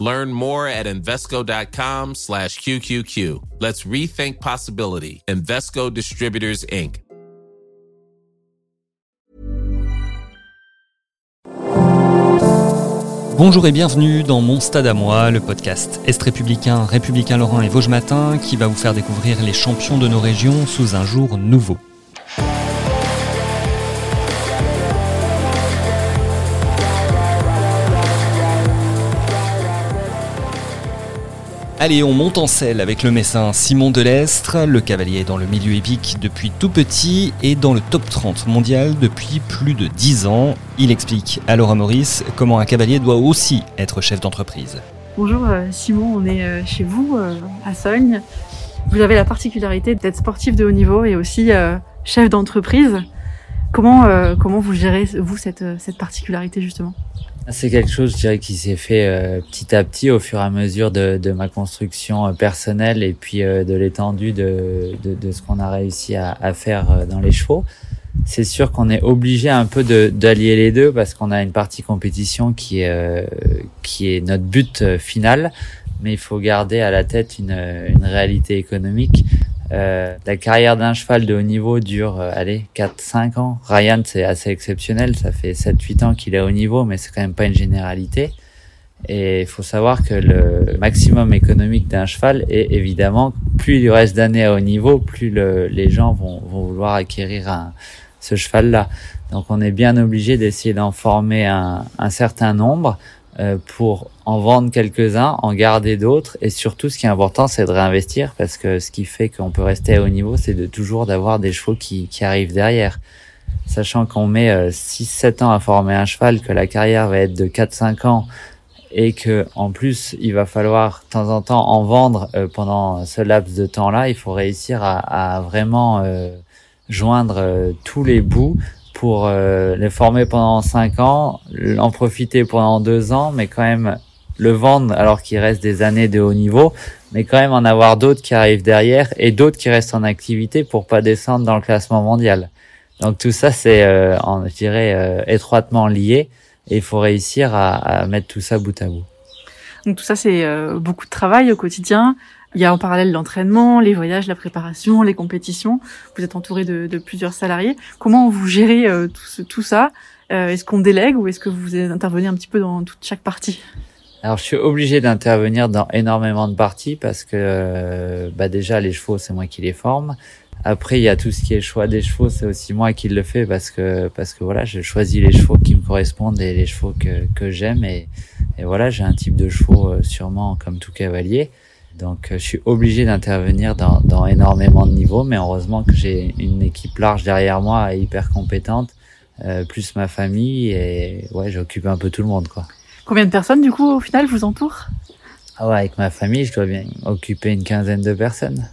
Learn more at Invesco.com slash QQQ. Let's rethink possibility. Invesco Distributors, Inc. Bonjour et bienvenue dans Mon Stade à moi, le podcast Est républicain, républicain Lorrain et Vosges Matin qui va vous faire découvrir les champions de nos régions sous un jour nouveau. Allez, on monte en selle avec le messin Simon Delestre. Le cavalier dans le milieu épique depuis tout petit et dans le top 30 mondial depuis plus de 10 ans. Il explique à Laura Maurice comment un cavalier doit aussi être chef d'entreprise. Bonjour euh, Simon, on est euh, chez vous euh, à Sogne. Vous avez la particularité d'être sportif de haut niveau et aussi chef d'entreprise. Comment, comment vous gérez, vous, cette particularité justement? C'est quelque chose, je dirais, qui s'est fait euh, petit à petit au fur et à mesure de, de ma construction euh, personnelle et puis euh, de l'étendue de, de, de, ce qu'on a réussi à, à faire dans les chevaux. C'est sûr qu'on est obligé un peu d'allier les deux parce qu'on a une partie compétition qui est, qui est notre but final, mais il faut garder à la tête une, une réalité économique euh, la carrière d'un cheval de haut niveau dure, euh, allez, 4-5 ans. Ryan, c'est assez exceptionnel. Ça fait 7-8 ans qu'il est au niveau, mais c'est quand même pas une généralité. Et il faut savoir que le maximum économique d'un cheval est évidemment, plus il reste d'années à haut niveau, plus le, les gens vont, vont vouloir acquérir un, ce cheval-là. Donc on est bien obligé d'essayer d'en former un, un certain nombre pour en vendre quelques-uns, en garder d'autres, et surtout ce qui est important, c'est de réinvestir, parce que ce qui fait qu'on peut rester à haut niveau, c'est de toujours d'avoir des chevaux qui, qui arrivent derrière. Sachant qu'on met 6-7 euh, ans à former un cheval, que la carrière va être de 4-5 ans, et que en plus il va falloir de temps en temps en vendre euh, pendant ce laps de temps-là, il faut réussir à, à vraiment joindre tous les bouts pour euh, les former pendant cinq ans, en profiter pendant deux ans, mais quand même le vendre alors qu'il reste des années de haut niveau, mais quand même en avoir d'autres qui arrivent derrière et d'autres qui restent en activité pour pas descendre dans le classement mondial. Donc tout ça c'est, euh, je dirais, euh, étroitement lié et il faut réussir à, à, mettre tout ça bout à bout. Donc tout ça c'est euh, beaucoup de travail au quotidien. Il y a en parallèle l'entraînement, les voyages, la préparation, les compétitions. Vous êtes entouré de, de plusieurs salariés. Comment vous gérez euh, tout, tout, ça? Euh, Est-ce qu'on délègue ou est-ce que vous intervenez un petit peu dans toute chaque partie? Alors je suis obligé d'intervenir dans énormément de parties parce que euh, bah déjà les chevaux c'est moi qui les forme. Après il y a tout ce qui est choix des chevaux c'est aussi moi qui le fais parce que parce que voilà je choisis les chevaux qui me correspondent et les chevaux que que j'aime et, et voilà j'ai un type de chevaux sûrement comme tout cavalier. Donc euh, je suis obligé d'intervenir dans, dans, énormément de niveaux, mais heureusement que j'ai une équipe large derrière moi hyper compétente, euh, plus ma famille et ouais, j'occupe un peu tout le monde quoi. Combien de personnes du coup au final vous entourent? Ah ouais, avec ma famille, je dois bien occuper une quinzaine de personnes.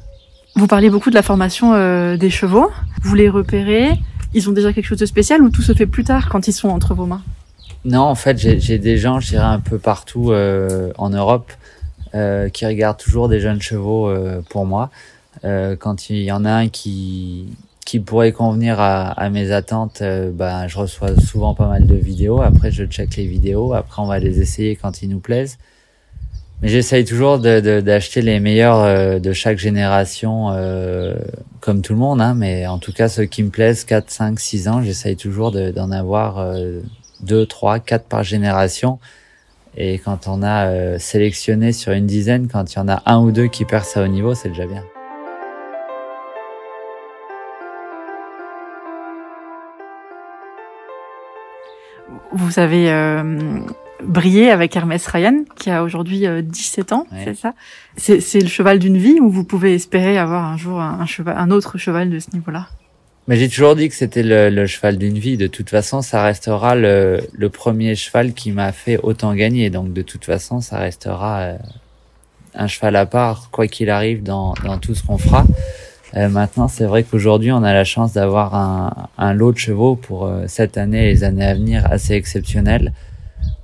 Vous parlez beaucoup de la formation euh, des chevaux. Vous les repérez? Ils ont déjà quelque chose de spécial ou tout se fait plus tard quand ils sont entre vos mains? Non, en fait, j'ai des gens, je dirais, un peu partout euh, en Europe euh, qui regarde toujours des jeunes chevaux euh, pour moi. Euh, quand il y en a un qui qui pourrait convenir à, à mes attentes, ben je reçois souvent pas mal de vidéos. Après, je check les vidéos. Après, on va les essayer quand ils nous plaisent. Mais j'essaye toujours d'acheter de, les meilleurs de chaque génération, euh, comme tout le monde. Hein, mais en tout cas, ceux qui me plaisent, 4, 5, 6 ans, j'essaye toujours d'en avoir euh, 2, 3, 4 par génération. Et quand on a euh, sélectionné sur une dizaine, quand il y en a un ou deux qui percent à haut niveau, c'est déjà bien. Vous avez euh, brillé avec Hermès Ryan, qui a aujourd'hui 17 euh, ans, c'est ça? C'est le cheval d'une vie ou vous pouvez espérer avoir un jour un, cheval, un autre cheval de ce niveau-là? Mais j'ai toujours dit que c'était le, le, cheval d'une vie. De toute façon, ça restera le, le premier cheval qui m'a fait autant gagner. Donc de toute façon, ça restera euh, un cheval à part, quoi qu'il arrive dans, dans tout ce qu'on fera. Euh, maintenant, c'est vrai qu'aujourd'hui, on a la chance d'avoir un, un, lot de chevaux pour euh, cette année et les années à venir assez exceptionnel.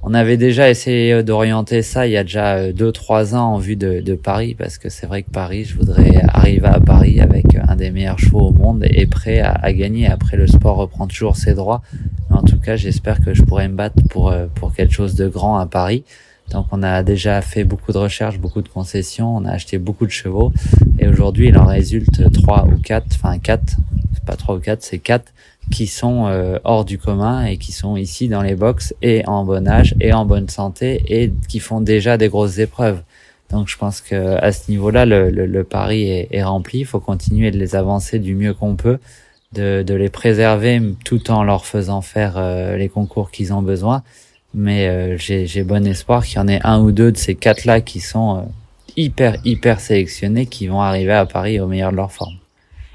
On avait déjà essayé d'orienter ça il y a déjà euh, deux trois ans en vue de, Paris parce que c'est vrai que Paris, je voudrais arriver à Paris avec un des meilleurs chevaux au monde et prêt à, gagner. Après, le sport reprend toujours ses droits, mais en tout cas, j'espère que je pourrai me battre pour pour quelque chose de grand à Paris. Donc on a déjà fait beaucoup de recherches, beaucoup de concessions, on a acheté beaucoup de chevaux et aujourd'hui il en résulte trois ou quatre, enfin quatre, c'est pas trois ou quatre, c'est quatre qui sont euh, hors du commun et qui sont ici dans les box et en bon âge et en bonne santé et qui font déjà des grosses épreuves. Donc je pense que à ce niveau-là, le, le, le pari est, est, rempli. Il faut continuer de les avancer du mieux qu'on peut, de, de, les préserver tout en leur faisant faire euh, les concours qu'ils ont besoin mais euh, j'ai bon espoir qu'il y en ait un ou deux de ces quatre-là qui sont euh, hyper, hyper sélectionnés, qui vont arriver à Paris au meilleur de leur forme.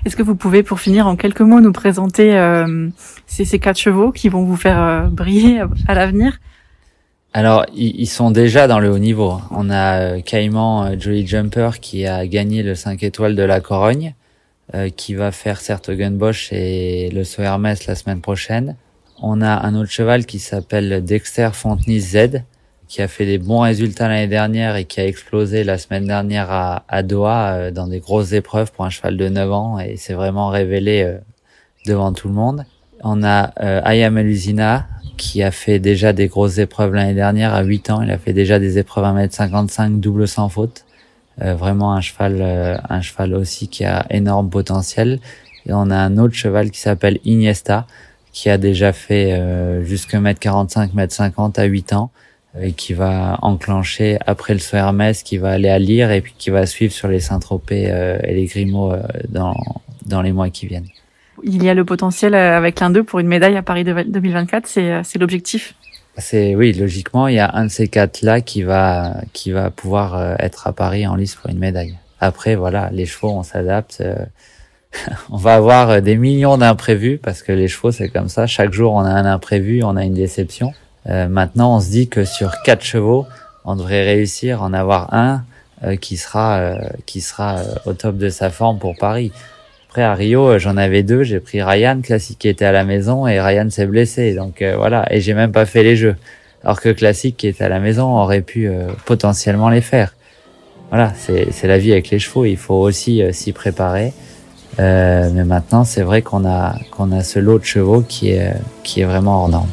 Est-ce que vous pouvez, pour finir, en quelques mots, nous présenter euh, ces, ces, quatre chevaux qui vont vous faire euh, briller à, l'avenir? Alors, ils, sont déjà dans le haut niveau. On a Caïman Jolly Jumper qui a gagné le 5 étoiles de la Corogne, qui va faire Bosch et le Hermès la semaine prochaine. On a un autre cheval qui s'appelle Dexter Fontenay Z, qui a fait des bons résultats l'année dernière et qui a explosé la semaine dernière à, à Doha euh, dans des grosses épreuves pour un cheval de 9 ans et s'est vraiment révélé euh, devant tout le monde. On a euh, Ayam Elusina qui a fait déjà des grosses épreuves l'année dernière à 8 ans. Il a fait déjà des épreuves à 1m55 double sans faute. Euh, vraiment un cheval, un cheval aussi qui a énorme potentiel. Et on a un autre cheval qui s'appelle Iniesta qui a déjà fait euh, jusque mètre 45, mètre 50 à 8 ans et qui va enclencher après le saut Hermès, qui va aller à lire et puis qui va suivre sur les Saint-Tropez euh, et les Grimaud euh, dans, dans les mois qui viennent. Il y a le potentiel euh, avec l'un d'eux pour une médaille à Paris 2024, c'est, c'est l'objectif c'est oui, logiquement, il y a un de ces quatre là qui va qui va pouvoir être à Paris en lice pour une médaille. Après, voilà, les chevaux, on s'adapte. on va avoir des millions d'imprévus parce que les chevaux c'est comme ça. Chaque jour on a un imprévu, on a une déception. Euh, maintenant on se dit que sur quatre chevaux, on devrait réussir à en avoir un euh, qui sera euh, qui sera euh, au top de sa forme pour Paris. Après à Rio j'en avais deux, j'ai pris Ryan classique qui était à la maison et Ryan s'est blessé donc voilà et j'ai même pas fait les jeux. Alors que classique qui était à la maison aurait pu potentiellement les faire. Voilà c'est la vie avec les chevaux, il faut aussi s'y préparer. Euh, mais maintenant, c'est vrai qu'on a qu'on a ce lot de chevaux qui est qui est vraiment hors norme.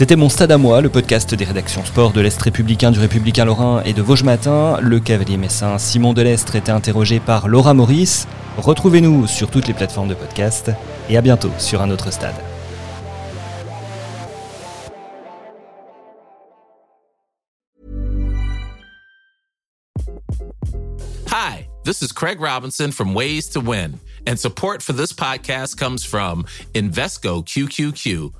C'était mon stade à moi, le podcast des rédactions sport de l'Est républicain, du Républicain Lorrain et de Vosges Matin. Le cavalier messin Simon Delestre était interrogé par Laura Maurice. Retrouvez-nous sur toutes les plateformes de podcast et à bientôt sur un autre stade. Hi, this is Craig Robinson from Ways to Win, and support for this podcast comes from Invesco QQQ